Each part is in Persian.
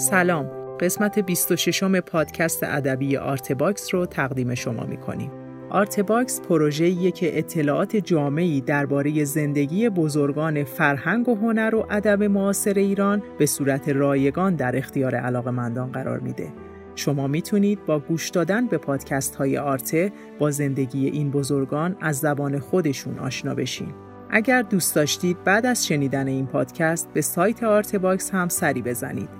سلام قسمت 26 پادکست ادبی آرتباکس رو تقدیم شما می‌کنیم آرتباکس پروژه‌ایه که اطلاعات جامعی درباره زندگی بزرگان فرهنگ و هنر و ادب معاصر ایران به صورت رایگان در اختیار علاقمندان قرار میده. شما می‌تونید با گوش دادن به پادکست های آرته با زندگی این بزرگان از زبان خودشون آشنا بشین. اگر دوست داشتید بعد از شنیدن این پادکست به سایت آرتباکس هم سری بزنید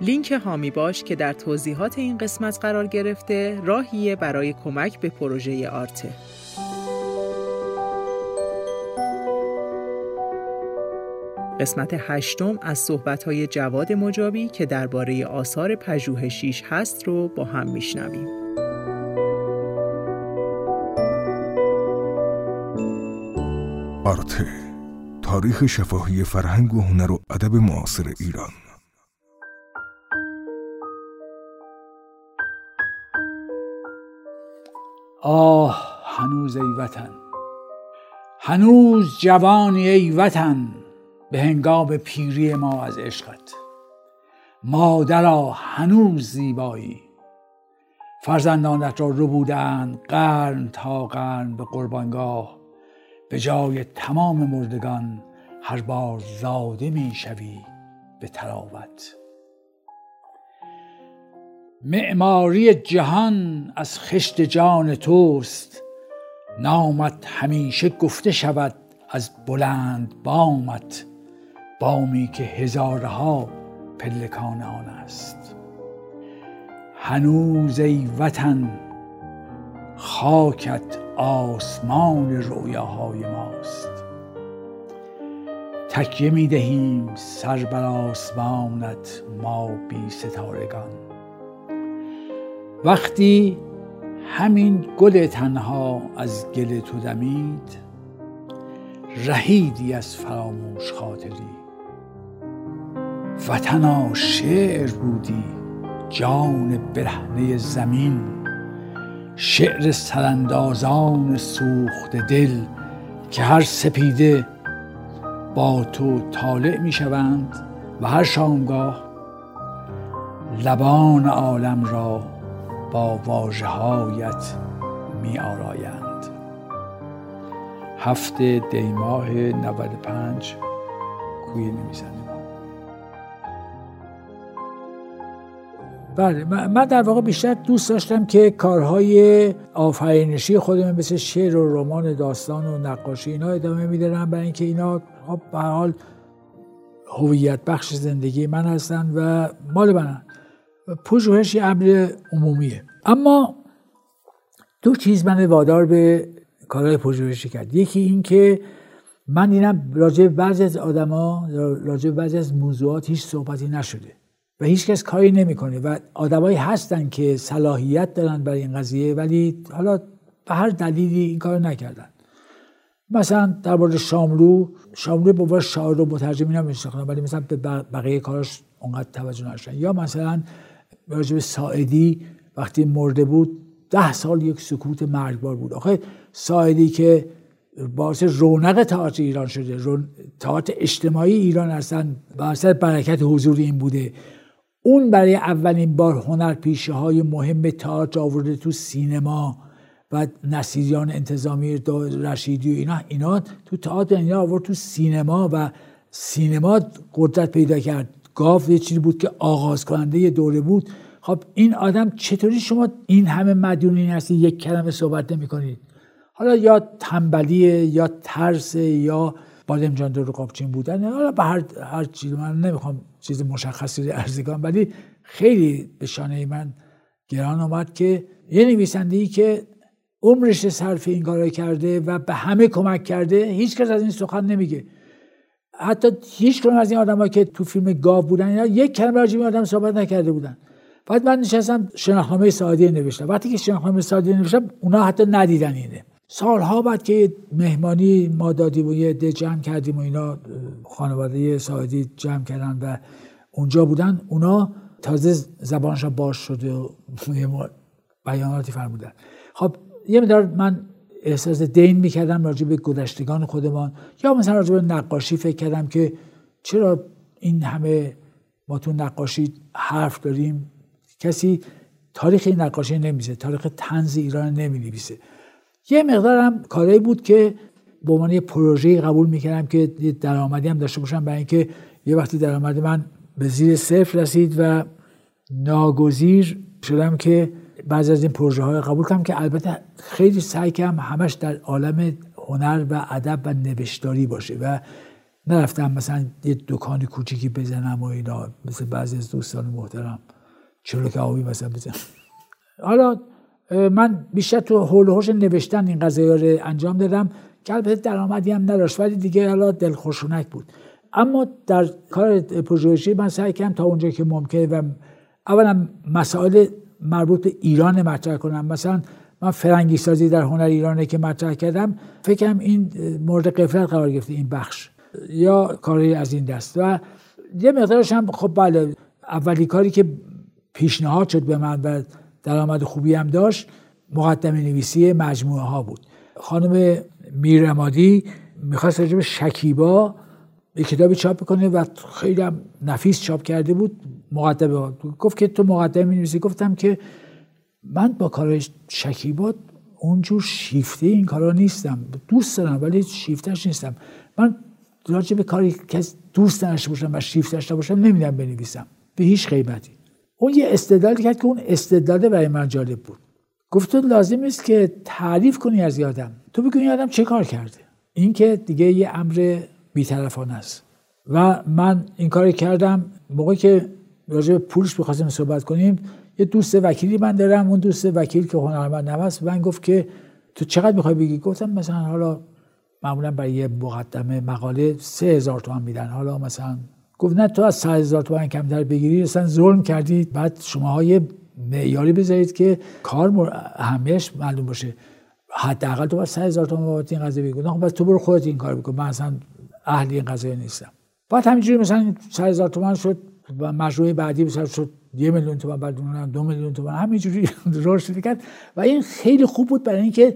لینک هامی باش که در توضیحات این قسمت قرار گرفته راهیه برای کمک به پروژه آرته. قسمت هشتم از صحبت‌های جواد مجابی که درباره آثار پژوهشیش هست رو با هم میشنویم. آرته تاریخ شفاهی فرهنگ و هنر و ادب معاصر ایران آه هنوز ای وطن. هنوز جوانی ای وطن به هنگام پیری ما از عشقت. مادرا هنوز زیبایی. فرزندانت را رو بودند قرن تا قرن به قربانگاه. به جای تمام مردگان هر بار زاده می شوی به تراوت. معماری جهان از خشت جان توست. نامت همیشه گفته شود از بلند بامت بامی که هزارها پلکان آن است. هنوز ای وطن خاکت آسمان رویاهای ماست. تکیه می دهیم سر بر آسمانت ما بی ستارگان. وقتی همین گل تنها از گل تو دمید رهیدی از فراموش خاطری. وطنا شعر بودی جان برهنه زمین. شعر سراندازان سوخت دل که هر سپیده با تو طالع می شوند و هر شامگاه لبان عالم را با واجه هایت می آرایند هفته دیماه 95 کوی نمی‌زنه بله من در واقع بیشتر دوست داشتم که کارهای آفرینشی خودم مثل شعر و رمان داستان و نقاشی اینا ادامه میدارم برای اینکه اینا خب به حال هویت بخش زندگی من هستن و مال منن. پژوهش یه امر عمومیه. اما دو چیز من وادار به کارهای پژوهشی کرد. یکی این که من دیدم راجع بعضی از آدما راجع بعضی از موضوعات هیچ صحبتی نشده و هیچکس کاری نمی‌کنه و آدمایی هستن که صلاحیت دارن برای این قضیه ولی حالا به هر دلیلی این کار نکردن. مثلا در مورد شاملو شاملو به عنوان شاعر و مترجم اینا ولی مثلا به بقیه کارش اونقدر توجه نشدن. یا مثلا راجع به ساعدی وقتی مرده بود ده سال یک سکوت مرگبار بود. آخه ساعدی که باعث رونق تئاتر ایران شده تئاتر اجتماعی ایران هستن باعث برکت حضور این بوده. اون برای اولین بار هنر پیشه های مهم تئاتر آورده تو سینما و نصیریان انتظامی رشیدی و اینا. اینا تو تئاتر اینا آورد تو سینما و سینما قدرت پیدا کرد. گاف یه چیزی بود که آغاز کننده یه دوره بود. خب این آدم چطوری شما این همه مدیونین هستی یک کلمه صحبت نمی کنید حالا یا تنبلیه یا ترس یا بادم جان دو رقابچین بودن. حالا به هر هر چیز من نمی‌خوام چیز مشخصی ارزی کنم ولی خیلی به شانه من گران آمد که یه نویسنده ای که عمرش صرف این کارا کرده و به همه کمک کرده هیچ کس از این سخن نمیگه. حتی هیچ کنون از این آدمایی که تو فیلم گاو بودن یک کلمه راجع به آدم صحبت نکرده بودن. بعد من نشستم شناخنامه سعادی نوشتم. وقتی که شناخنامه سعادی نوشتم اونا حتی ندیدن اینه. سالها بعد که مهمانی ما دادیم و یه ده جمع کردیم و اینا خانواده سعادی جمع کردن و اونجا بودن اونا تازه زبانش باش شده و بیاناتی فرمودن. خب یه مدار من احساس دین می‌کردم راجع به گذشتگان خودمان. یا مثلا راجع به نقاشی فکر کردم که چرا این همه ما تو نقاشی حرف داریم؟ کسی تاریخ این نقاشی نمیزه تاریخ تنز ایران نمی یه مقدارم کاری بود که به عنوان یه پروژه قبول می‌کردم که درآمدی هم داشته باشم برای اینکه یه وقتی درآمد من به زیر صفر رسید و ناگزیر شدم که بعضی از این پروژه های قبول کنم که البته خیلی سعی کردم همش در عالم هنر و ادب و نوشتاری باشه و نرفتم مثلا یه دکان کوچیکی بزنم و اینا مثل بعضی از دوستان محترم چلو آبی مثلا بزنم. حالا من بیشتر تو حول و نوشتن این قضایا رو انجام دادم که البته درآمدی هم نداشت ولی دیگه حالا دلخوشونک بود. اما در کار پژوهشی من سعی کردم تا اونجا که ممکنه و اولا مسائل مربوط به ایران مطرح کنم. مثلا من فرنگی سازی در هنر ایرانه که مطرح کردم فکرم این مورد قفلت قرار گرفته این بخش. یا کاری از این دست. و یه مقدارش هم خب بله اولی کاری که پیشنهاد شد به من و درآمد خوبی هم داشت مقدمه نویسی مجموعه ها بود. خانم میرمادی می‌خواست راجب شکیبا یه کتابی چاپ بکنه و خیلی هم نفیس چاپ کرده بود. مقدمه گفت که تو مقدمه می گفتم که من با کار شکیبا اونجور شیفته این کارا نیستم. دوست دارم ولی شیفتش نیستم. من راجع به کاری که دوست داشته باشم و شیفت داشته باشم نمیدم بنویسم. به هیچ قیمتی اون یه استدلالی کرد که اون استدلاله برای من جالب بود. گفت تو لازم است که تعریف کنی از یادم. تو بگو این چه کار کرده. این که دیگه یه امر بیطرفانه است. و من این کاری کردم موقعی که راجع به پولش بخواستیم صحبت کنیم. یه دوست وکیلی من دارم اون دوست وکیل که هنرمند هست من گفت که تو چقدر می‌خوای بگی؟ گفتم مثلا حالا معمولا برای یه مقدمه مقاله سه هزار تومن میدن. حالا مثلا گفت نه تو از سه هزار تومن کمتر بگیری. مثلا ظلم کردید. بعد شما های معیاری بذارید که کار اهمیش معلوم باشه. حداقل تو باید سه هزار تومن بابت این قضیه بگو خب تو برو خودت این کار بکن. من اصلا اهل این قضیه نیستم. بعد همینجوری مثلا سه هزار تومن شد. و مشروع بعدی بسر شد یه میلیون تومن بعد دو میلیون تومن همینجوری رشد کرد و این خیلی خوب بود برای اینکه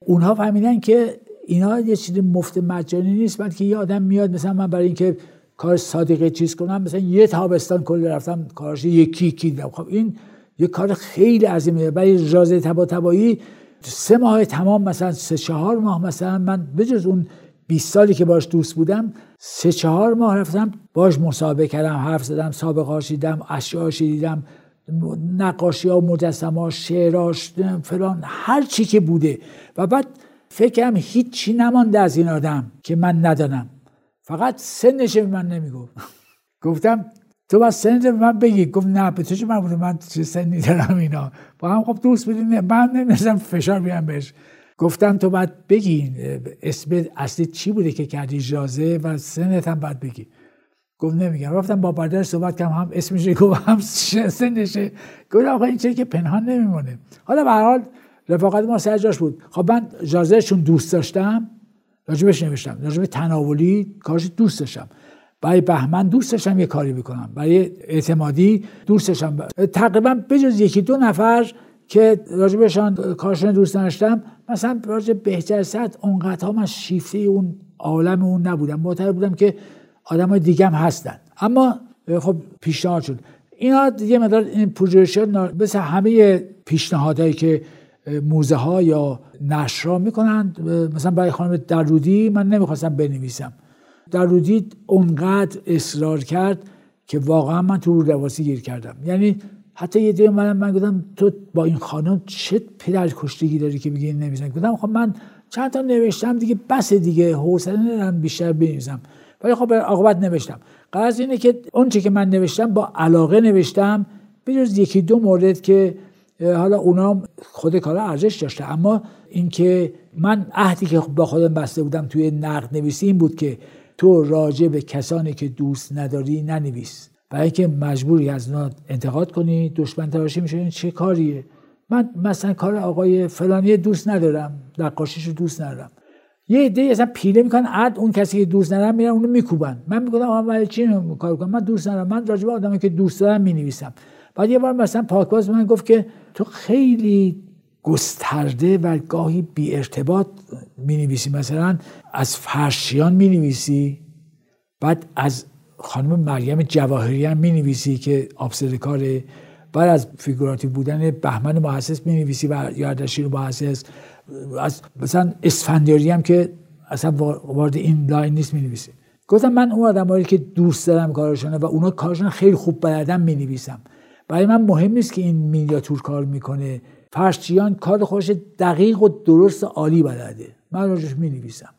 اونها فهمیدن که اینا یه چیز مفت مجانی نیست بلکه یه آدم میاد مثلا من برای اینکه کار صادقه چیز کنم مثلا یه تابستان کل رفتم کارش یکی یکی دیدم. خب این یه کار خیلی عظیمه. برای رازه تبا تبایی سه ماه تمام مثلا سه چهار ماه مثلا من بجز اون 20 سالی که باش دوست بودم سه چهار ماه رفتم باش مسابقه کردم حرف زدم سابقه دیدم اشیاء دیدم نقاشی ها مجسمه ها شعراش فلان هر چی که بوده. و بعد فکرم هیچی نمانده از این آدم که من ندانم. فقط سنش به من نمی‌گفت. گفتم تو باید سنت من بگی. گفت نه به تو چه من من چه سنی دارم اینا؟ با هم خب دوست بودیم. من نمی‌دونم فشار بیام بهش. گفتم تو باید بگی اسم اصلی چی بوده که کردی جازه و سنت هم باید بگی. گفت نمیگم. رفتم با برادر صحبت کردم هم اسمش گفت هم سنشه گفت آقا این چه که پنهان نمیمونه. حالا به حال رفاقت ما سر جاش بود. خب من جازهشون دوست داشتم راجبش نوشتم. راجب تناولی کارش دوست داشتم. برای بهمن دوست داشتم یه کاری بکنم. برای اعتمادی دوست داشتم. تقریبا بجز یکی دو نفر که راجبشان کارشون دوست داشتم مثلا راجب صد اونقدر من شیفته اون عالم اون نبودم. معتقد بودم که آدم های دیگه هم هستن. اما خب پیشنهاد شد. اینا یه مدار این پروژه مثل همه پیشنهادهایی که موزه ها یا نشرا می‌کنن مثلا برای خانم درودی من نمی‌خواستم بنویسم. درودی اونقدر اصرار کرد که واقعا من تو رواسی گیر کردم. یعنی حتی یه دیگه من من گفتم تو با این خانم چه پدر کشتگی داری که بگی نمیزن گفتم خب من چند تا نوشتم دیگه بس دیگه حوصله ندارم بیشتر بنویسم. ولی خب عاقبت نوشتم. قرض اینه که اون که من نوشتم با علاقه نوشتم بجز یکی دو مورد که حالا اونا خود کارا ارزش داشته. اما اینکه من عهدی که با خودم بسته بودم توی نقد نویسی این بود که تو راجع به کسانی که دوست نداری ننویس. برای اینکه مجبوری از اونا انتقاد کنی دشمن تراشی میشه این چه کاریه؟ من مثلا کار آقای فلانی دوست ندارم نقاشیش رو دوست ندارم. یه عده اصلا پیله می‌کنن عد اون کسی که دوست ندارم میرن اونو میکوبن. من میگم آقا چی کار کنم؟ من دوست ندارم. من راجع به آدمی که دوست دارم می‌نویسم. بعد یه بار مثلا پاکباز من گفت که تو خیلی گسترده و گاهی بی ارتباط می نویسی مثلا از فرشچیان می نویسی بعد از خانم مریم جواهریان می نویسی که کاره بعد از فیگوراتیو بودن بهمن محصص می نویسی و یا اردشیر محصص از مثلا اسفندیاری هم که اصلا وارد این line نیست می نویسی گفتم من اون آدمایی که دوست دارم کارشونه و اونا کارشون خیلی خوب بلدن می نویسم برای من مهم نیست که این مینیاتور کار می‌کنه. فرشچیان کار خودش دقیق و درست عالی بلده. من راجش می نویسم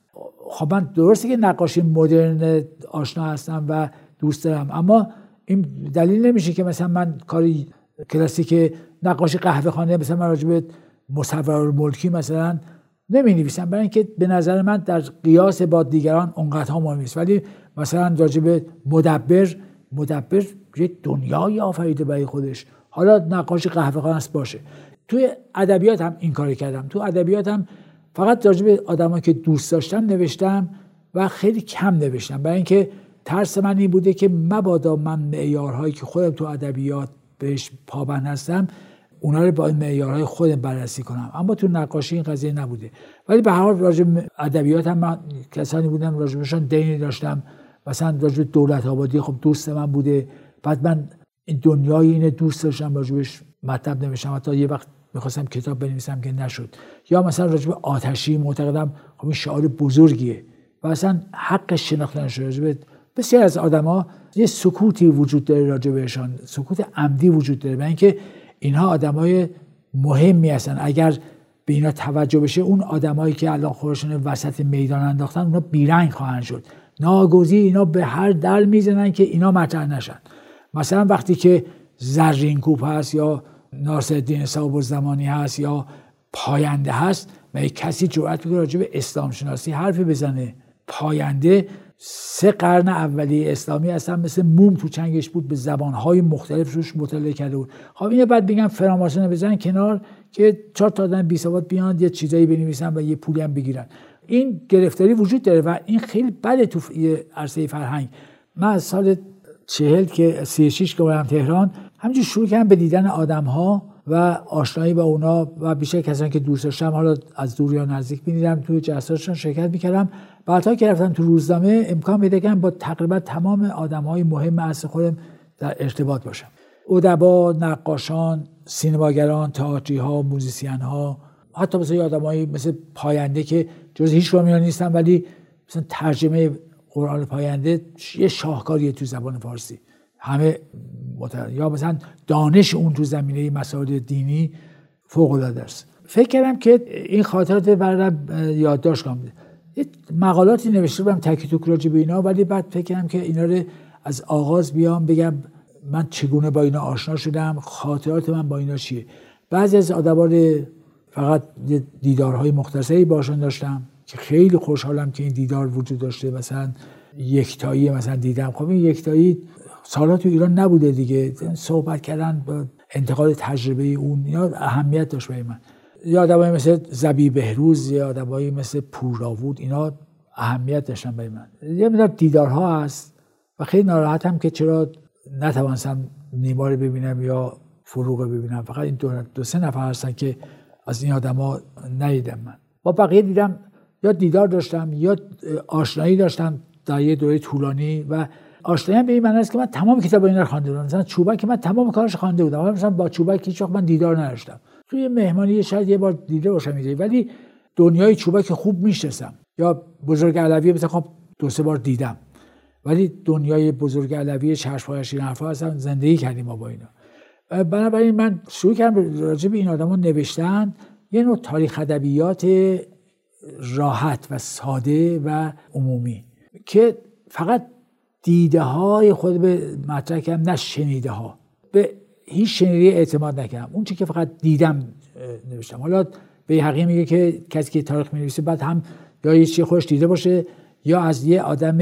خب من درسته که نقاشی مدرن آشنا هستم و دوست دارم اما این دلیل نمیشه که مثلا من کاری کلاسیک نقاشی قهوه خانه مثلا من راجب مصور ملکی مثلا نمی نویسم برای اینکه به نظر من در قیاس با دیگران اونقدر مهم نیست. ولی مثلا راجب مدبر مدبر یه دنیای آفریده برای خودش. حالا نقاشی قهوه است باشه. توی ادبیات هم این کاری کردم. تو ادبیات هم فقط راجع به آدمایی که دوست داشتم نوشتم و خیلی کم نوشتم. برای اینکه ترس من این بوده که مبادا من معیارهایی که خودم تو ادبیات بهش پابند هستم اونا رو با این معیارهای خودم بررسی کنم. اما تو نقاشی این قضیه نبوده. ولی به هر حال راجع ادبیات هم من کسانی بودم راجبشون دینی داشتم. مثلا راجع دولت آبادی خب دوست من بوده. بعد من این دنیای اینه دوست داشتم راجبش مطلب نوشتم. حتی یه وقت می‌خواستم کتاب بنویسم که نشد. یا مثلا راجب آتشی معتقدم خب این شعار بزرگیه. و اصلا حق شناختن راجب بسیار از آدما یه سکوتی وجود داره راجع بهشان سکوت عمدی وجود داره. و اینکه اینها آدمای مهمی هستن. اگر به اینا توجه بشه اون آدمایی که الان خودشون وسط میدان انداختن اونا بیرنگ خواهند شد. ناگزیر اینا به هر در می‌زنن که اینا مطرح نشن. مثلا وقتی که زرین کوپ هست یا ناصرالدین صاحب زمانی هست یا پاینده هست و کسی جرأت می‌کنه راجع به اسلام شناسی حرفی بزنه. پاینده سه قرن اولی اسلامی اصلا مثل موم تو چنگش بود به زبانهای مختلف روش مطالعه کرده بود. خب اینو بعد بگم فراماسون بزنن کنار که چهار تا آدم بی سواد بیان یه چیزایی بنویسن و یه پولی هم بگیرن. این گرفتاری وجود داره و این خیلی بده تو عرصه فرهنگ. من از سال چهل که سی شیش که تهران همینجور شروع کردم به دیدن آدم ها و آشنایی با اونا و بیشتر کسانی که دوست داشتم حالا از دور یا نزدیک می‌دیدم توی جلساتشون شرکت می‌کردم. بعدها که رفتم تو روزنامه امکان پیدا کردم با تقریبا تمام آدم های مهم اصل خودم در ارتباط باشم. ادبا نقاشان سینماگران تئاتری ها موزیسین ها حتی مثل آدمایی مثل پاینده که جز هیچ رامیان نیستن ولی مثلا ترجمه قرآن پاینده یه شاهکاریه تو زبان فارسی. همه یا مثلا دانش اون تو زمینه مسائل دینی فوق العاده است. فکر کردم که این خاطرات برام یادداشت کنم. مقالاتی نوشته بودم تکی توک راجع به اینا ولی بعد فکر کردم که اینا رو از آغاز بیام بگم من چگونه با اینا آشنا شدم خاطرات من با اینا چیه. بعضی از آدمار فقط دیدارهای مختصری باشون داشتم که خیلی خوشحالم که این دیدار وجود داشته. مثلا یکتایی مثلا دیدم. خب این یکتایی سالا تو ایران نبوده دیگه. صحبت کردن با انتقال تجربه اون یا اهمیت داشت برای من. یا آدمایی مثل زبی بهروز یا آدمایی مثل پوراوود اینا اهمیت داشتن برای من. یه مدار دیدارها هست و خیلی ناراحتم که چرا نتوانستم نیما ببینم یا فروغ ببینم. فقط این دو, دو سه نفر هستن که از این آدما ندیدم من. با بقیه دیدم یا دیدار داشتم یا آشنایی داشتم در یه دوره طولانی و آشنایی به این معنی است که من تمام کتاب اینا رو خوانده بودم. مثلا چوبک من تمام کارش خوانده بودم. مثلا با چوبک هیچ من دیدار نداشتم. توی مهمانی شاید یه بار دیده باشم میده ولی دنیای چوبک خوب می‌شناسم. یا بزرگ علوی مثلا خب دو سه بار دیدم. ولی دنیای بزرگ علوی چشمهایش این حرفا هستم زندگی کردیم ما با اینا. بنابراین من شروع کردم راجع به این آدما نوشتن. یه نوع تاریخ ادبیات راحت و ساده و عمومی که فقط دیده های خود به مطرح کردم نه شنیده ها به هیچ شنیده اعتماد نکردم. اون چی که فقط دیدم نوشتم. حالا به حقیقه میگه که کسی که تاریخ می بعد هم یا یه چی خوش دیده باشه یا از یه آدم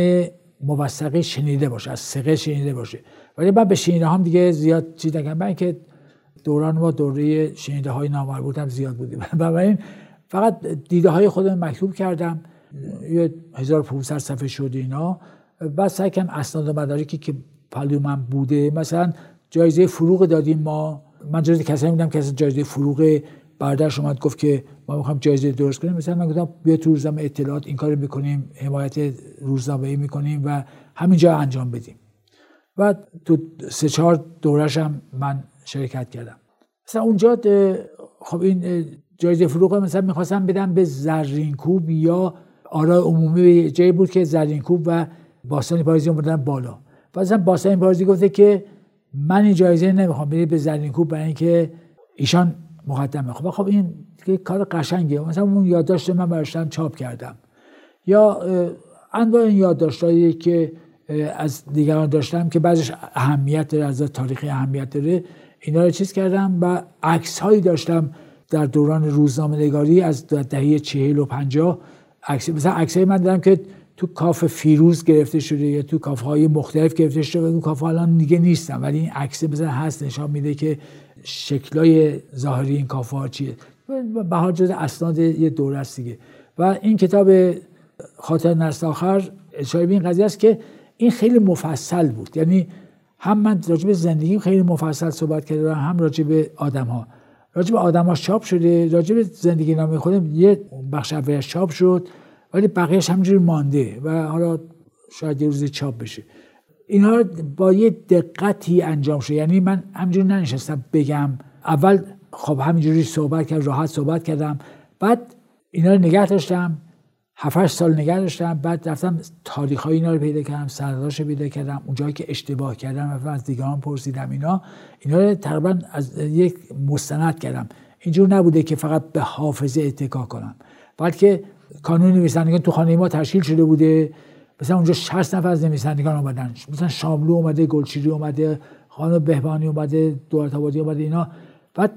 موثقی شنیده باشه از سقه شنیده باشه. ولی من به شنیده هم دیگه زیاد چیز نگم من که دوران ما دوره شنیده های نامربوط هم زیاد بودیم. بنابراین فقط دیده های خودم مکتوب کردم. یه 1500 صفحه شد اینا. بعد سعی کردم اسناد و مدارکی که پلو من بوده مثلا جایزه فروغ دادیم ما. من جایزه کسایی میدم که جایزه فروغ برادرش اومد گفت که ما می‌خوایم جایزه درست کنیم. مثلا من گفتم بیا تو روزنامه اطلاعات این کار می‌کنیم حمایت روزنامه می‌کنیم و همینجا انجام بدیم. و تو سه چهار دورش هم من شرکت کردم. مثلا اونجا خب این جایزه فروغ مثلا می‌خواستم بدم به زرین کوب یا آرای عمومی جایی بود که زرین کوب و باستانی پاریزی بودن بالا. مثلا باستانی پاریزی گفته که من این جایزه نمی‌خوام برید به زرین کوب برای اینکه ایشان مقدمه. خب خب این کار قشنگه مثلا اون یادداشت من براشتن چاپ کردم. یا انواع این یادداشتایی که از دیگران داشتم که بعضش اهمیت داره از تاریخی اهمیت داره اینا رو چیز کردم و عکس هایی داشتم در دوران روزنامه نگاری از دهه چهل و پنجاه. عکس مثلا عکس من دارم که تو کاف فیروز گرفته شده یا تو کاف های مختلف گرفته شده و اون کاف الان دیگه نیستم ولی این عکس مثلا هست نشان میده که شکلای ظاهری این کاف ها چیه. به حال جز اسناد یه دوره است دیگه. و این کتاب خاطر نسل آخر اشاره به این قضیه است که این خیلی مفصل بود. یعنی هم من راجع به زندگیم خیلی مفصل صحبت کردم هم راجع به آدم ها راجع به آدم ها چاپ شده راجع به زندگی نامه خودم یه بخش اولش چاپ شد. ولی بقیهش همینجوری مانده و حالا شاید یه روزی چاپ بشه. اینها با یه دقتی انجام شد یعنی من همینجوری ننشستم بگم. اول خب همینجوری صحبت کرد راحت صحبت کردم. بعد اینا رو نگه داشتم. هفت سال نگه داشتم. بعد رفتم تاریخ های اینا رو پیدا کردم سنداش پیدا کردم اونجایی که اشتباه کردم و از دیگران پرسیدم اینا. اینا رو تقریبا از یک مستند کردم. اینجور نبوده که فقط به حافظه اتکا کنم. بلکه کانون نویسندگان تو خانه ما تشکیل شده بوده. مثلا اونجا 60 نفر از نویسندگان اومدن. مثلا شاملو اومده گلچیری اومده خانم بهبانی اومده دولت آبادی اومده اینا. بعد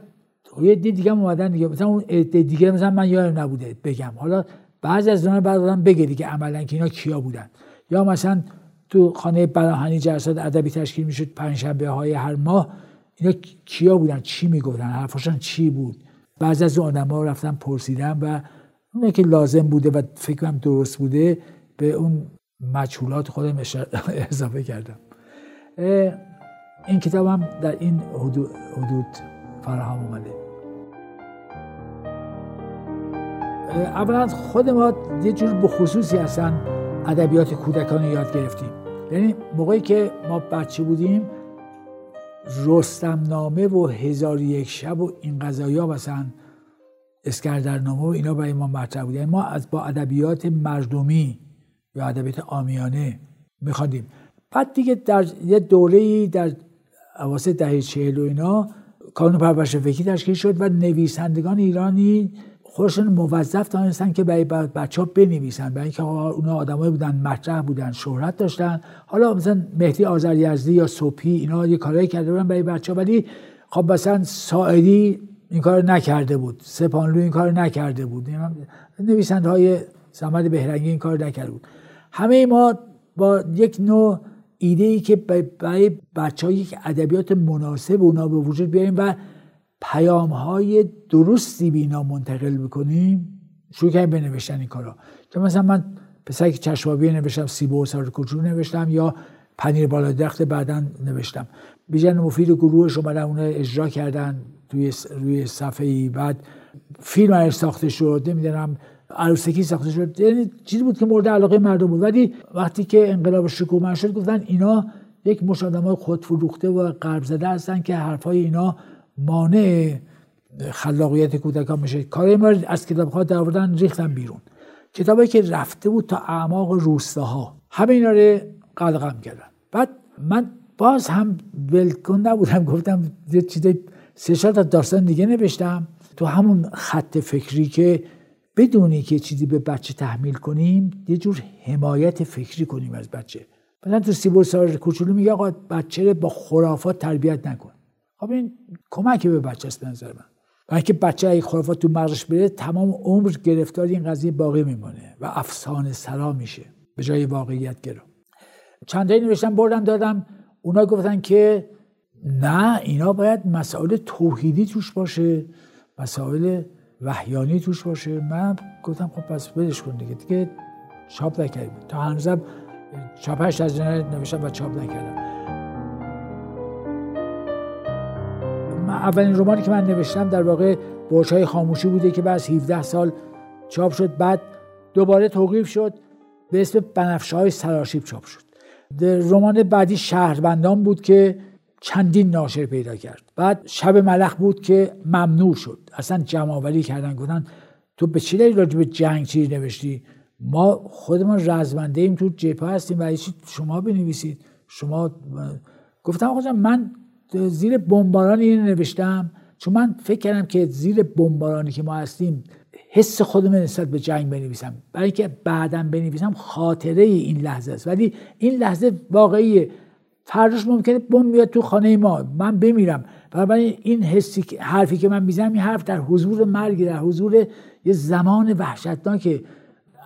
یه دیگه اومدن دیگه. مثلا اون دیگه مثلا من یادم نبوده بگم. حالا بعضی از اونها بعد آدم بگه دیگه عملا که اینا کیا بودن. یا مثلا تو خانه بلاهنی جلسات ادبی تشکیل می‌شد پنجشنبه های هر ماه. اینا کیا بودن؟ چی می‌گفتن؟ حرفاشون چی بود؟ بعضی از اون آدما رفتن پرسیدم و اونه که لازم بوده و فکرم درست بوده به اون مجهولات خودم اضافه کردم. این کتاب هم در این حدود, فراهم اومده. اولا خود ما یه جور به خصوصی اصلا ادبیات کودکان یاد گرفتیم. یعنی موقعی که ما بچه بودیم رستم نامه و هزار یک شب و این قضایی ها مثلا اسکردرنامه و اینا برای ما مطرح بود. یعنی ما از با ادبیات مردمی یا ادبیات آمیانه میخواندیم. بعد دیگه در یه دوره در اواسط دهه چهل و اینا کانون پرورش فکری تشکیل شد و نویسندگان ایرانی خودشون موظف دانستن که برای بچه ها بنویسن. برای اینکه اونا آدمایی بودن مطرح بودن شهرت داشتن. حالا مثلا مهدی آذر یا صبحی اینا یه کارایی کرده بودن برای بچه ها ولی خب مثلا ساعدی این کار نکرده بود. سپانلو این کار نکرده بود. نویسنده های سمد بهرنگی این کار نکرده بود. همه ما با یک نوع ایده ای که برای بچه یک ادبیات مناسب اونا به وجود بیاریم و پیام های درستی به اینا منتقل بکنیم شروع کردیم بنوشتن این کارا. که مثلا من پسری که چشمابی نوشتم سیبو و سر نوشتم یا پنیر بالا درخت بعدا نوشتم. بیژن مفید گروهش اومدن اون اجرا کردن توی روی صفحه ای بعد فیلم ساخته شد نمی‌دونم عروسکی ساخته شد یعنی چیزی بود که مورد علاقه مردم بود. ولی وقتی که انقلاب شکومن شد گفتن اینا یک مش های خودفروخته و قرب زده هستن که حرفای اینا مانع خلاقیت کودکان میشه. کار ما از کتاب ها در ریختن بیرون. کتابی که رفته بود تا اعماق روستاها. همه اینا رو قلقم کردن. بعد من باز هم ولکن نبودم گفتم یه چیزای سه تا داستان دیگه نوشتم. تو همون خط فکری که بدونی که چیزی به بچه تحمیل کنیم یه جور حمایت فکری کنیم از بچه. مثلا تو سیبور سار کوچولو میگه آقا بچه با خرافات تربیت نکن. خب این کمک به بچه است نظر من. و بچه اگه خرافات تو مغزش بره تمام عمر گرفتار این قضیه باقی میمونه و افسانه سرا میشه. به جای واقعیت گرا چندایی نوشتم بردم دادم. اونا گفتن که نه اینا باید مسائل توحیدی توش باشه مسائل وحیانی توش باشه. من گفتم خب پس بدش کن دیگه دیگه چاپ نکردیم. تا هنوزم چاپش از نوشتم و چاپ نکردم. اولین رمانی که من نوشتم در واقع های خاموشی بوده که بعد 17 سال چاپ شد. بعد دوباره توقیف شد. به اسم بنفشه های سراشیب چاپ شد. رمان بعدی شهربندان بود که چندین ناشر پیدا کرد. بعد شب ملخ بود که ممنوع شد. اصلا جمعآوری کردن گفتن تو به چی راجع به جنگ چیزی نوشتی؟ ما خودمون رزمنده ایم تو جبهه هستیم و شما بنویسید. شما گفتم آقا من زیر بمبارانی نوشتم. چون من فکر کردم که زیر بمبارانی که ما هستیم حس خودم نسبت به جنگ بنویسم. برای اینکه بعدا بنویسم خاطره این لحظه است. ولی این لحظه واقعیه فرداش ممکنه بم میاد تو خانه ما. من بمیرم. برای این حسی حرفی که من می‌زنم این حرف در حضور مرگ در حضور یه زمان وحشتناک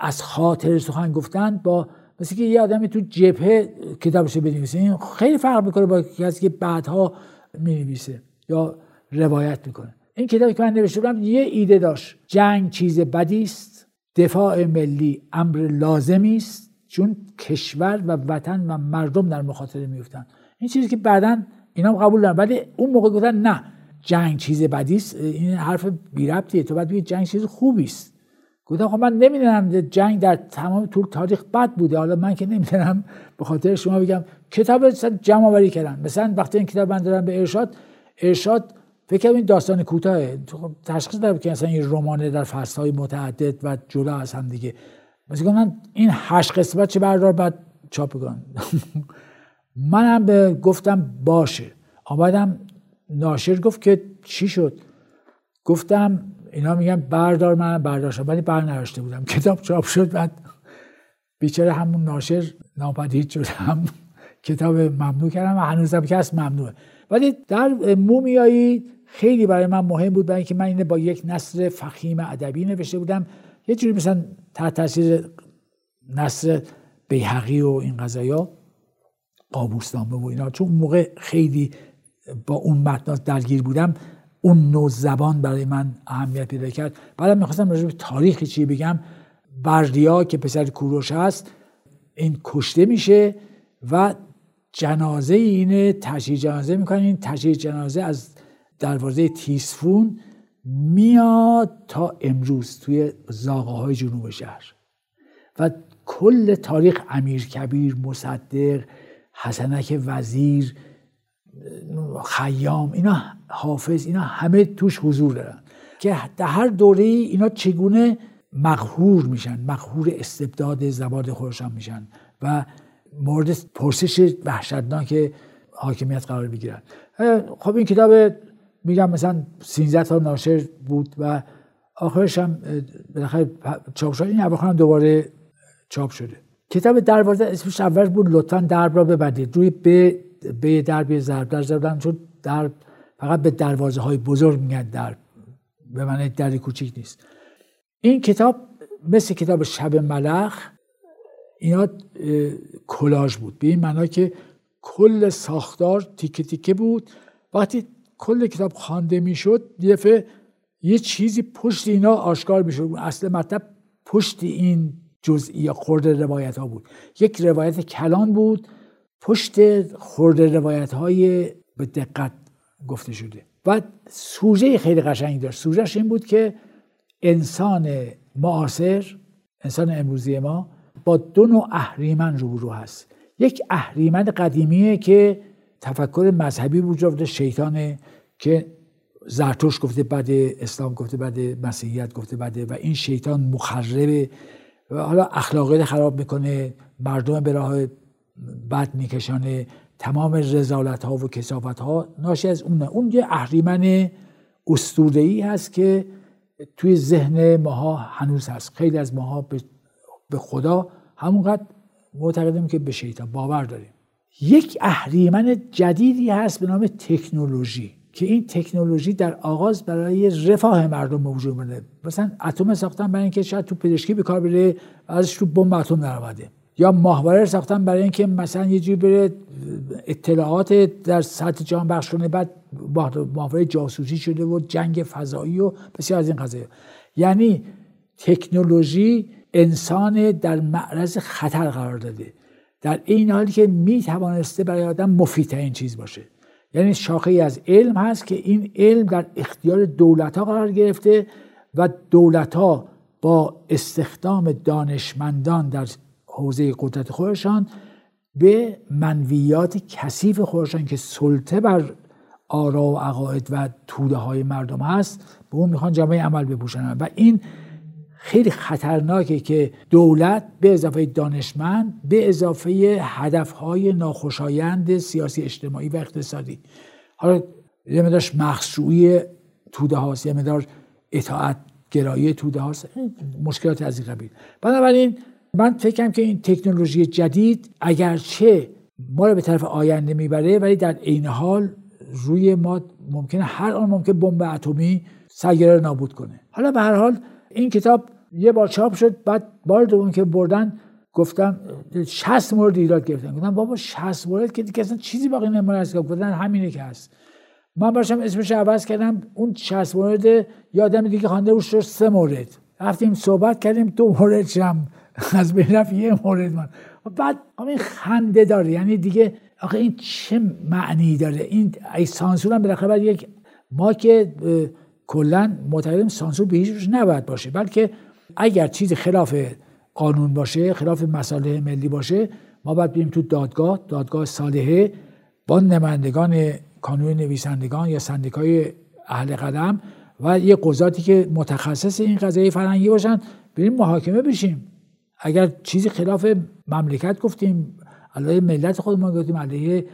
از خاطر سخن گفتن با مثل که یه آدمی تو جبهه کتابش بنویسه. این خیلی فرق می‌کنه با کسی که بعدها می‌نویسه یا روایت می‌کنه. این کتابی که من نوشته بودم یه ایده داشت. جنگ چیز بدی است دفاع ملی امر لازمی است چون کشور و وطن و مردم در مخاطره میفتن این چیزی که بعدا اینا قبول دارن ولی اون موقع گفتن نه جنگ چیز بدی است. این حرف بی ربطیه. تو باید جنگ چیز خوبی است. گفتم خب من نمی‌دونم جنگ در تمام طول تاریخ بد بوده. حالا من که نمی‌دونم به خاطر شما بگم. کتاب جمع آوری کردن. مثلا وقتی این کتاب من دارم به ارشاد ارشاد فکر کنم این داستان کوتاهه خب تشخیص دارم که مثلا این رمانه در های متعدد و جدا از هم دیگه. مثلا من این هشت قسمت چه بردار بعد چاپ کنم منم به گفتم باشه. آمدم ناشر گفت که چی شد؟ گفتم اینا میگن بردار من برداشتم ولی بر نرشته بودم. کتاب چاپ شد. بعد بیچاره همون ناشر ناپدید شد هم کتاب ممنوع کردم و هنوزم هست ممنوعه. ولی در مومیایی خیلی برای من مهم بود برای اینکه من اینه با یک نصر فخیم ادبی نوشته بودم. یه جوری مثلا تحت تاثیر نصر بیحقی و این قضایا قابوسنامه و اینا. چون موقع خیلی با اون متنات درگیر بودم اون نوع زبان برای من اهمیت پیدا کرد. بعدم می‌خواستم راجع به تاریخی چی بگم. بردیا که پسر کوروش هست این کشته میشه و جنازه اینه تشییع جنازه می‌کنن. این تشییع جنازه از دروازه تیسفون میاد تا امروز توی زاغه های جنوب شهر. و کل تاریخ امیر کبیر مصدق حسنک وزیر خیام اینا حافظ اینا همه توش حضور دارن. که در هر دوره اینا چگونه مغهور میشن مغهور استبداد زباد خودشان میشن و مورد پرسش وحشتناک حاکمیت قرار بگیرن. خب این کتاب میگم مثلا 13 تا ناشر بود و آخرش هم بالاخره چاپ شد. این اواخر هم دوباره چاپ شده. کتاب دروازه اسمش اول بود لطفا درب را ببندید. روی به به درب ضرب. در زدن چون در فقط به دروازه های بزرگ میگن در به معنی در کوچیک نیست. این کتاب مثل کتاب شب ملخ اینا کلاژ بود. به این معنا که کل ساختار تیکه تیکه بود. وقتی کل کتاب خوانده می‌شد یه یه چیزی پشت اینا آشکار می‌شد. اصل مطلب پشت این جزئی یا خورده روایت ها بود. یک روایت کلان بود پشت خورده روایت های به دقت گفته شده. و سوژه خیلی قشنگی داشت. سوژهش این بود که انسان معاصر انسان امروزی ما با دو نوع اهریمن روبرو هست. یک اهریمن قدیمیه که تفکر مذهبی وجود شیطانه که زرتوش گفته بده اسلام گفته بده مسیحیت گفته بده و این شیطان مخربه و حالا اخلاقی خراب می‌کنه مردم به راه بد میکشانه تمام رزالت ها و کسافت ها ناشی از اونه. اون یه اهریمن ای هست که توی ذهن ماها هنوز هست. خیلی از ماها به خدا همونقدر معتقدیم که به شیطان باور داریم. یک اهریمن جدیدی هست به نام تکنولوژی که این تکنولوژی در آغاز برای رفاه مردم به وجود مثلا اتم ساختن برای اینکه شاید تو پزشکی به کار بره ازش تو بمب اتم در یا ماهواره ساختن برای اینکه مثلا یه جوری بره اطلاعات در سطح جهان بخش کنه بعد ماهواره جاسوسی شده و جنگ فضایی و بسیار از این قضايا یعنی تکنولوژی انسان در معرض خطر قرار داده. در این حالی که می توانسته برای آدم مفیدترین چیز باشه. یعنی شاخه ای از علم هست که این علم در اختیار دولت ها قرار گرفته و دولت ها با استخدام دانشمندان در حوزه قدرت خودشان به منویات کثیف خودشان که سلطه بر آرا و عقاید و توده های مردم هست به اون می‌خوان جامعه عمل بپوشنن و این خیلی خطرناکه که دولت به اضافه دانشمند به اضافه هدفهای ناخوشایند سیاسی اجتماعی و اقتصادی. حالا یه مدارش مخصوعی توده هاست یه مدار اطاعت گرایی توده هاست. مشکلات از این قبیل. بنابراین من فکرم که این تکنولوژی جدید اگرچه ما رو به طرف آینده می‌بره ولی در عین حال روی ما ممکنه هر آن ممکن بمب اتمی سیاره نابود کنه. حالا به هر حال این کتاب یه بار چاپ شد بعد بار دوم که بردن گفتم 60 مورد ایراد گرفتن. گفتم بابا 60 مورد که دیگه اصلا چیزی باقی نمونه است. گفتن همینه که هست. من باشم اسمش عوض کردم اون 60 مورد یادم دیگه خوانده بود شد سه مورد. رفتیم صحبت کردیم دو مورد شم. از بین رفت یه مورد من. بعد این خنده داره. یعنی دیگه آخه این چه معنی داره؟ این ای سانسور هم بالاخره یک ما که کلا معتقدیم سانسور به هیچ نباید باشه. بلکه اگر چیز خلاف قانون باشه خلاف مصالح ملی باشه ما باید بریم تو دادگاه دادگاه صالحه با نمایندگان کانون نویسندگان یا سندیکای اهل قدم و یه قضاتی که متخصص این قضیه فرهنگی باشن بریم محاکمه بشیم. اگر چیزی خلاف مملکت گفتیم علیه ملت خودمون گفتیم علیه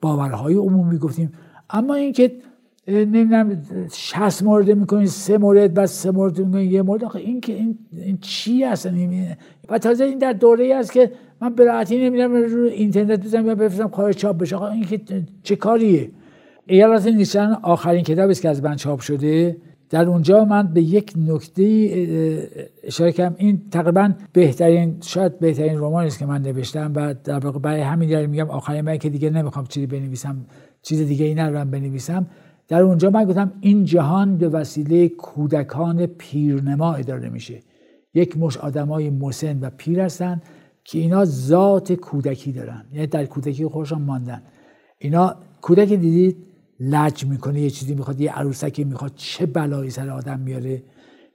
باورهای عمومی گفتیم. اما اینکه نمی‌دونم 60 مورد می‌کنین سه مورد بعد سه مورد می‌کنین یه مورد. آخه این که این, این چی هست و تازه این در دوره ای است که من به نمی‌دونم رو اینترنت بزنم یا بفرستم خواهش چاپ بشه. آقا این که چه کاریه؟ ایالات نیستن آخرین کتابی است که از من چاپ شده. در اونجا من به یک نکته اشاره کردم. این تقریبا بهترین شاید بهترین رمان است که من نوشتم و در واقع برای همین دلیل میگم آخرین من که دیگه نمی‌خوام چیزی بنویسم چیز دیگه ای ندارم بنویسم. در اونجا من گفتم این جهان به وسیله کودکان پیرنما اداره میشه. یک مش آدمای مسن و پیر هستن که اینا ذات کودکی دارن. یعنی در کودکی خودشان ماندن. اینا کودک دیدید؟ لج می‌کنه یه چیزی می‌خواد یه عروسکی می‌خواد. چه بلایی سر آدم میاره؟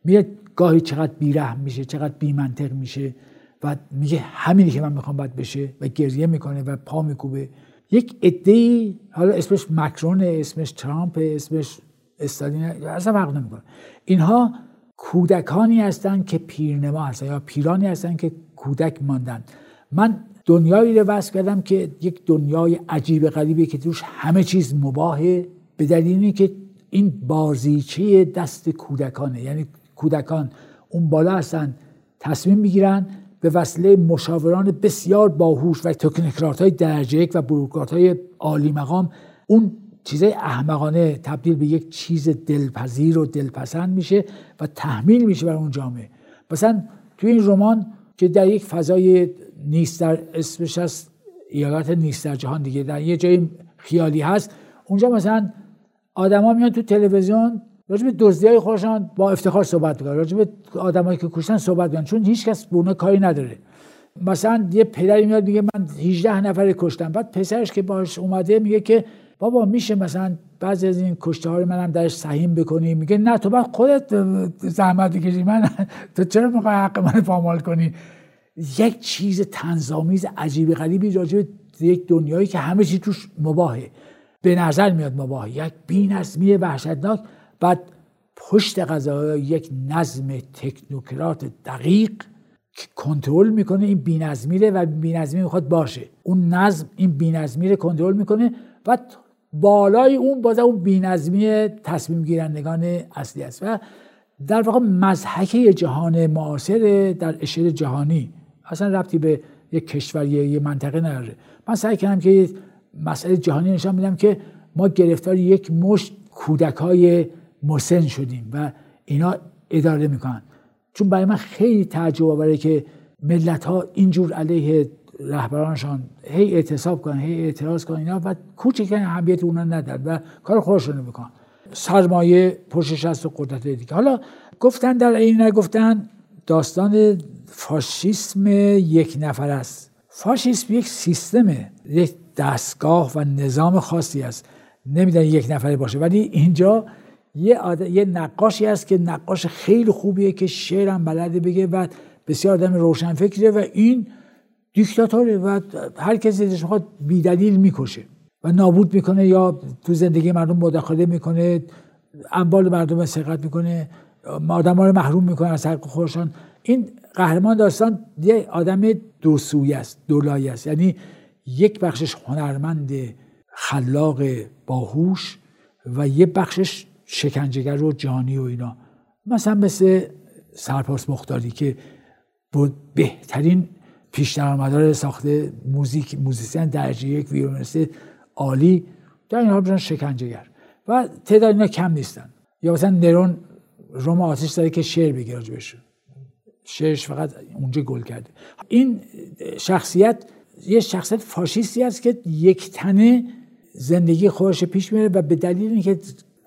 میره گاهی چقدر بیرحم میشه چقدر بیمنطق میشه و میگه همینی که من می‌خوام باید بشه و گریه می‌کنه و پا میکوبه. یک عده حالا اسمش مکرون اسمش ترامپ اسمش استالین اصلا فرق نمی‌کنه. اینها کودکانی هستند که پیرنما هستن یا پیرانی هستند که کودک ماندن. من دنیایی رو وصف کردم که یک دنیای عجیب غریبی که توش همه چیز مباهه به دلیلی که این بازیچه دست کودکانه. یعنی کودکان اون بالا هستن تصمیم می‌گیرن به وسیله مشاوران بسیار باهوش و تکنکرات های درجه یک و بروکرات های عالی مقام اون چیزای احمقانه تبدیل به یک چیز دلپذیر و دلپسند میشه و تحمیل میشه بر اون جامعه. مثلا توی این رمان که در یک فضای نیست در اسمش هست ایالات نیست در جهان دیگه در یه جای خیالی هست اونجا مثلا آدما میان تو تلویزیون راجب دزدی های با افتخار صحبت می‌کنن راجب آدمایی که کشتن صحبت می‌کنن چون هیچ کس به کاری نداره. مثلا یه پدری میاد میگه من 18 نفر کشتم. بعد پسرش که باش اومده میگه که بابا میشه مثلا بعضی از این کشته ها رو منم درش سهیم بکنی؟ میگه نه تو باید خودت زحمت بکشی. من تو چرا می‌خوای حق من پامال کنی؟ یک چیز تنظامیز عجیب غریبی راجع یک دنیایی که همه چی توش مباهه. به نظر میاد مباهه. یک بی‌نظمی وحشتناک. بعد پشت قضا یک نظم تکنوکرات دقیق که کنترل می‌کنه این بینظمی و بینظمی می‌خواد باشه. اون نظم این بینظمی رو کنترل می‌کنه و بالای اون باز اون بینظمی تصمیم گیرندگان اصلی است و در واقع مزحکه جهان معاصر در اشل جهانی. اصلا ربطی به یک کشور یه منطقه نداره. من سعی کردم که مسئله جهانی نشان میدم که ما گرفتار یک مشت کودک های مسن شدیم و اینا اداره می‌کنن. چون برای من خیلی تعجب آوره که ملت ها اینجور علیه رهبرانشان هی اعتصاب کنن هی اعتراض کنن اینا و کوچکترین اهمیت اونا ندن و کار خودشون می‌کنن. سرمایه پشتش هست و قدرت دیگه. حالا گفتن در این نگفتن داستان فاشیسم یک نفر است. فاشیسم یک سیستمه یک دستگاه و نظام خاصی است. نمیدن یک نفره باشه. ولی اینجا یه, یه نقاشی هست که نقاش خیلی خوبیه که شعرم بلده بگه و بسیار آدم روشن فکره و این دیکتاتوره و هر کسی دلش می‌خواد بیدلیل می‌کشه و نابود می‌کنه یا تو زندگی مردم مداخله می‌کنه اموال مردم سرقت می‌کنه آدم ها رو محروم می‌کنه از حق خودشان. این قهرمان داستان یه آدم دو سوی است دولایی است. یعنی یک بخشش هنرمند خلاق باهوش و یه بخشش شکنجهگر و جانی و اینا. مثلا مثل سرپاس مختاری که بهترین پیش ساخته موزیک موزیسین درجه یک ویولونیست عالی. در این حال شکنجهگر. و تعداد اینا کم نیستن. یا مثلا نرون روم آتش داره که شعر بگه راجبش شعرش فقط اونجا گل کرده. این شخصیت یه شخصیت فاشیستی است که یک تنه زندگی خودش پیش میره و به دلیل اینکه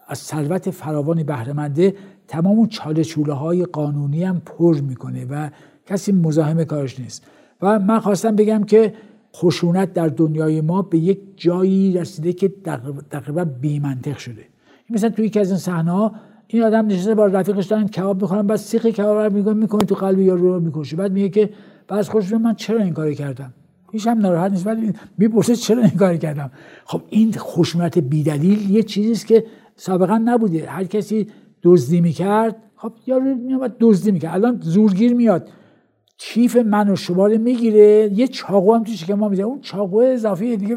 از ثروت فراوانی بهره تمام اون چاله چوله های قانونی هم پر می‌کنه و کسی مزاحم کارش نیست. و من خواستم بگم که خشونت در دنیای ما به یک جایی رسیده که تقریبا بیمنطق شده. مثلا توی یکی از این صحنه ها این آدم نشسته با رفیقش دارن کباب می‌خورن بعد سیخ کباب رو می‌کنه می‌کنه تو قلب یارو رو می‌کشه. بعد میگه که بعد خوش من چرا این کاری کردم؟ هیچ هم ناراحت نیست ولی می‌پرسه چرا این کاری کردم؟ خب این خشونت بیدلیل یه چیزیست که سابقا نبوده. هر کسی دزدی می‌کرد خب یارو میاد دزدی می‌کرد. الان زورگیر میاد. کیف من و شما رو می‌گیره. یه چاقو هم تو شکم ما میده اون چاقو اضافی دیگه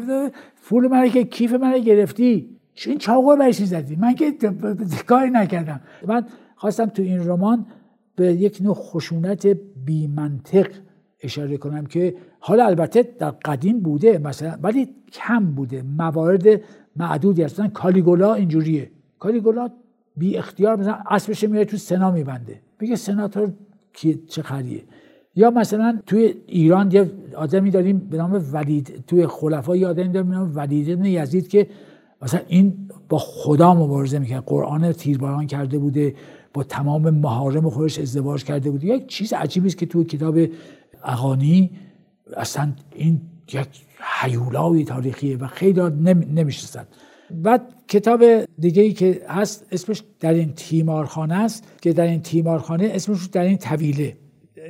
فول من که کیف من گرفتی. این چاقو برای زدی؟ من که کاری نکردم. من خواستم تو این رمان به یک نوع خشونت بی منطق اشاره کنم که حالا البته در قدیم بوده مثلا ولی کم بوده. موارد معدودی هستن کالیگولا اینجوریه. کالیگولا بی اختیار مثلا اسبش میره تو سنا میبنده. میگه سناتور چه خریه. یا مثلا توی ایران یه آدمی داریم به نام ولید توی خلفا یه آدمی داریم به نام ولید ابن یزید که مثلا این با خدا مبارزه می‌کنه قرآن تیرباران کرده بوده با تمام مهارم خودش ازدواج کرده بوده. یک چیز عجیبی است که توی کتاب اغانی اصلا این یک حیولای تاریخیه و خیلی نمی‌شناسن بعد کتاب دیگه ای که هست اسمش در این تیمارخانه است که در این تیمارخانه اسمش در این طویله.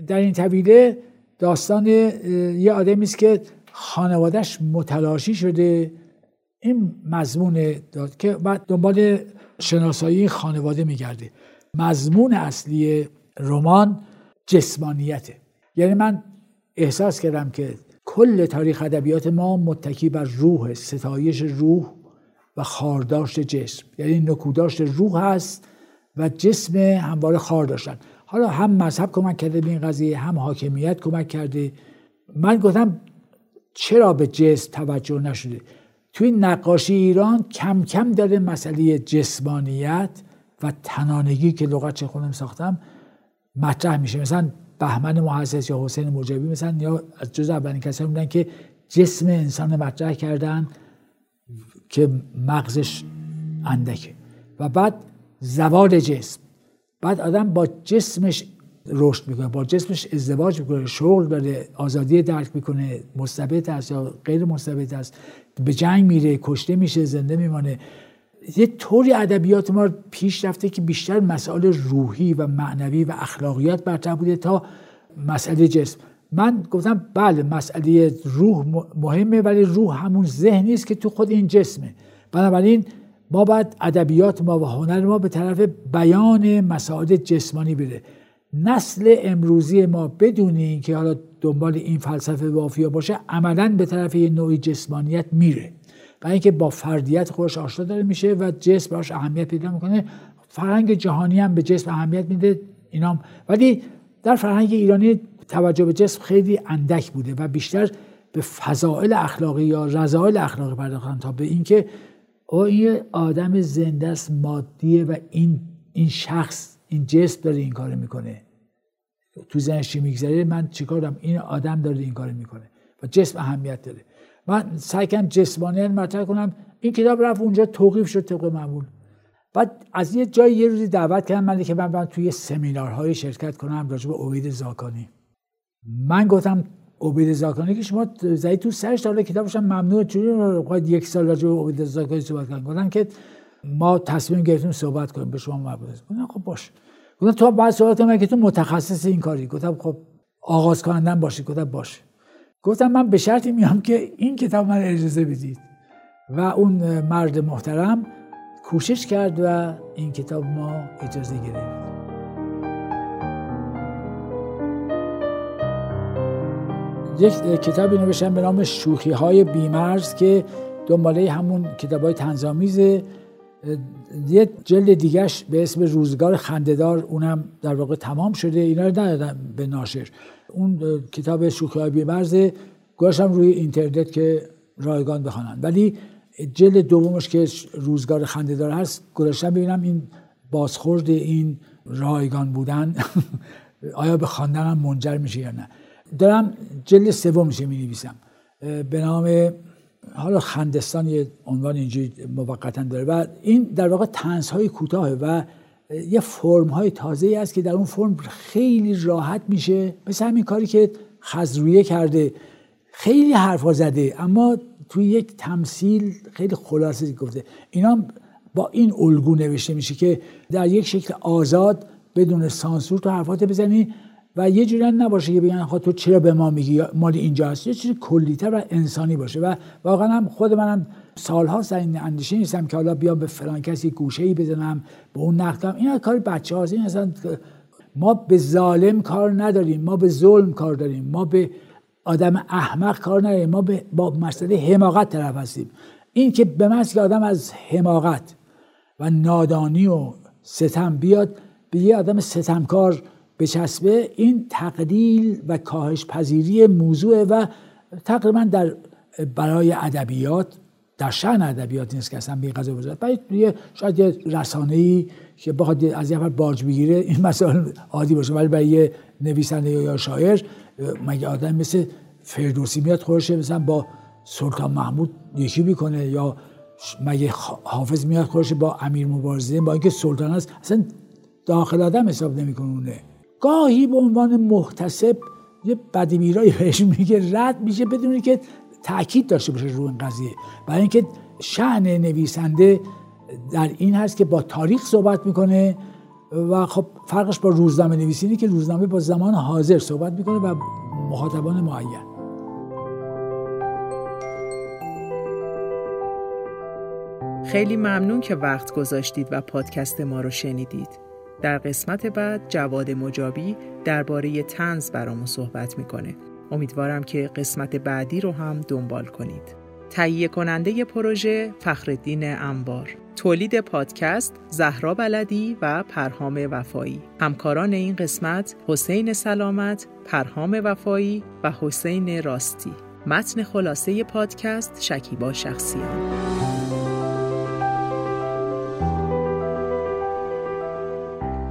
در این طویله داستان یه آدمی است که خانوادهش متلاشی شده. این مضمون داد که بعد دنبال شناسایی خانواده میگرده. مضمون اصلی رمان جسمانیته. یعنی من احساس کردم که کل تاریخ ادبیات ما متکی بر روح ستایش روح و خارداشت جسم. یعنی نکوداشت روح هست و جسم همواره خار داشتن. حالا هم مذهب کمک کرده به این قضیه هم حاکمیت کمک کرده. من گفتم چرا به جسم توجه نشده؟ توی نقاشی ایران کم کم داره مسئله جسمانیت و تنانگی که لغت چه خودم ساختم مطرح میشه. مثلا بهمن محسس یا حسین مجابی مثلا یا از جز اولین کسایی بودن که جسم انسان مطرح کردن که مغزش اندکه. و بعد زوال جسم. بعد آدم با جسمش رشد می‌کنه با جسمش ازدواج می‌کنه شغل داره آزادی درک می‌کنه مثبت است یا غیر مثبت است به جنگ میره کشته میشه زنده میمانه. یه طوری ادبیات ما پیش رفته که بیشتر مسائل روحی و معنوی و اخلاقیات برتر بوده تا مسئله جسم. من گفتم بله مسئله روح مهمه ولی روح همون ذهنی است که تو خود این جسمه. بنابراین ما باید ادبیات ما و هنر ما به طرف بیان مسائل جسمانی بره. نسل امروزی ما بدون که حالا دنبال این فلسفه وافیا باشه عملا به طرف یه نوعی جسمانیت میره. برای اینکه با فردیت خودش آشنا داره میشه و جسم براش اهمیت پیدا می‌کنه. فرهنگ جهانی هم به جسم اهمیت میده اینام. ولی در فرهنگ ایرانی توجه به جسم خیلی اندک بوده و بیشتر به فضائل اخلاقی یا رضایل اخلاقی پرداختن تا به اینکه او این آدم زنده است مادیه و این این شخص این جسم داره این کار می‌کنه. تو چی میگذره؟ من چیکار دارم؟ این آدم داره این کار می‌کنه و جسم اهمیت داره. من سعی کنم جسمانیت مطرح کنم. این کتاب رفت اونجا توقیف شد طبق معمول. بعد از یه جای یه روزی دعوت کردم. من که من توی سمینارهای شرکت کنم راجع به اوید زاکانی. من گفتم عبید زاکانی که شما زایی تو سرش داره کتابش هم ممنوع چون یک سال راجع به عبید زاکانی صحبت کنم. گفتن که ما تصمیم گرفتیم صحبت کنیم به شما مربوط گفتم خب باش. گفتم تو بعد صحبت کنم که تو متخصص این کاری. گفتم خب آغاز کنندم باشی. گفتم باش. گفتم من به شرطی میام که این کتاب من اجازه بدید. و اون مرد محترم کوشش کرد و این کتاب ما اجازه گرفت. یک کتابی نوشتم به نام شوخی های بیمرز که دنباله همون کتاب های یه جلد دیگهش به اسم روزگار خنددار اونم در واقع تمام شده اینا رو ندادم به ناشر. اون کتاب شوخی های بیمرز گوشم روی اینترنت که رایگان بخوانن. ولی جلد دومش که روزگار خنددار هست گذاشتم ببینم این بازخورد این رایگان بودن آیا به خواندنم منجر میشه یا نه. دارم جلد سوم میشه می نویسم به نام حالا خندستان یه عنوان اینجوری موقتا داره و این در واقع تنس های کوتاه و یه فرم های تازه ای است که در اون فرم خیلی راحت میشه. مثل همین کاری که خزرویه کرده. خیلی حرفا زده اما توی یک تمثیل خیلی خلاصه گفته. اینا با این الگو نوشته میشه که در یک شکل آزاد بدون سانسور تو حرفات بزنی. و یه جوری نباشه که بگن تو چرا به ما میگی؟ مال اینجاست یه چیزی کلیتر و انسانی باشه و واقعا هم خود منم سالها در این اندیشه نیستم که حالا بیام به فلان کسی گوشه ای بزنم به اون نقدم. این کار بچه هاست این اصلا ما به ظالم کار نداریم. ما به ظلم کار داریم. ما به آدم احمق کار نداریم. ما به با مسئله حماقت طرف هستیم. این که به من که آدم از حماقت و نادانی و ستم بیاد به یه آدم ستمکار بچسبه این تقلیل و کاهش پذیری موضوع و تقریبا در برای ادبیات در شأن ادبیات نیست که اصلا بی قضا بزرد برای شاید یه رسانه ای که بخواد از یه باج بگیره این مسائل عادی باشه. ولی برای یه نویسنده یا شاعر مگه آدم مثل فردوسی میاد خودش مثلا با سلطان محمود یکی می‌کنه یا مگه حافظ میاد خودش با امیر مبارزه با اینکه سلطان است؟ اصلا داخل آدم حساب نمی‌کنه. گاهی به عنوان محتسب یه بدیمیرایی بهش میگه رد میشه بدون که تاکید داشته باشه روی این قضیه برای اینکه شعن نویسنده در این هست که با تاریخ صحبت می‌کنه و خب فرقش با روزنامه نویسی که روزنامه با زمان حاضر صحبت می‌کنه و مخاطبان معین خیلی ممنون که وقت گذاشتید و پادکست ما رو شنیدید. در قسمت بعد جواد مجابی درباره تنز برامون صحبت می‌کنه. امیدوارم که قسمت بعدی رو هم دنبال کنید. تهیه کننده پروژه فخردین انبار تولید پادکست زهرا بلدی و پرهام وفایی همکاران این قسمت حسین سلامت پرهام وفایی و حسین راستی متن خلاصه پادکست شکیبا شخصیان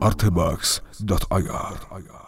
artebox.ir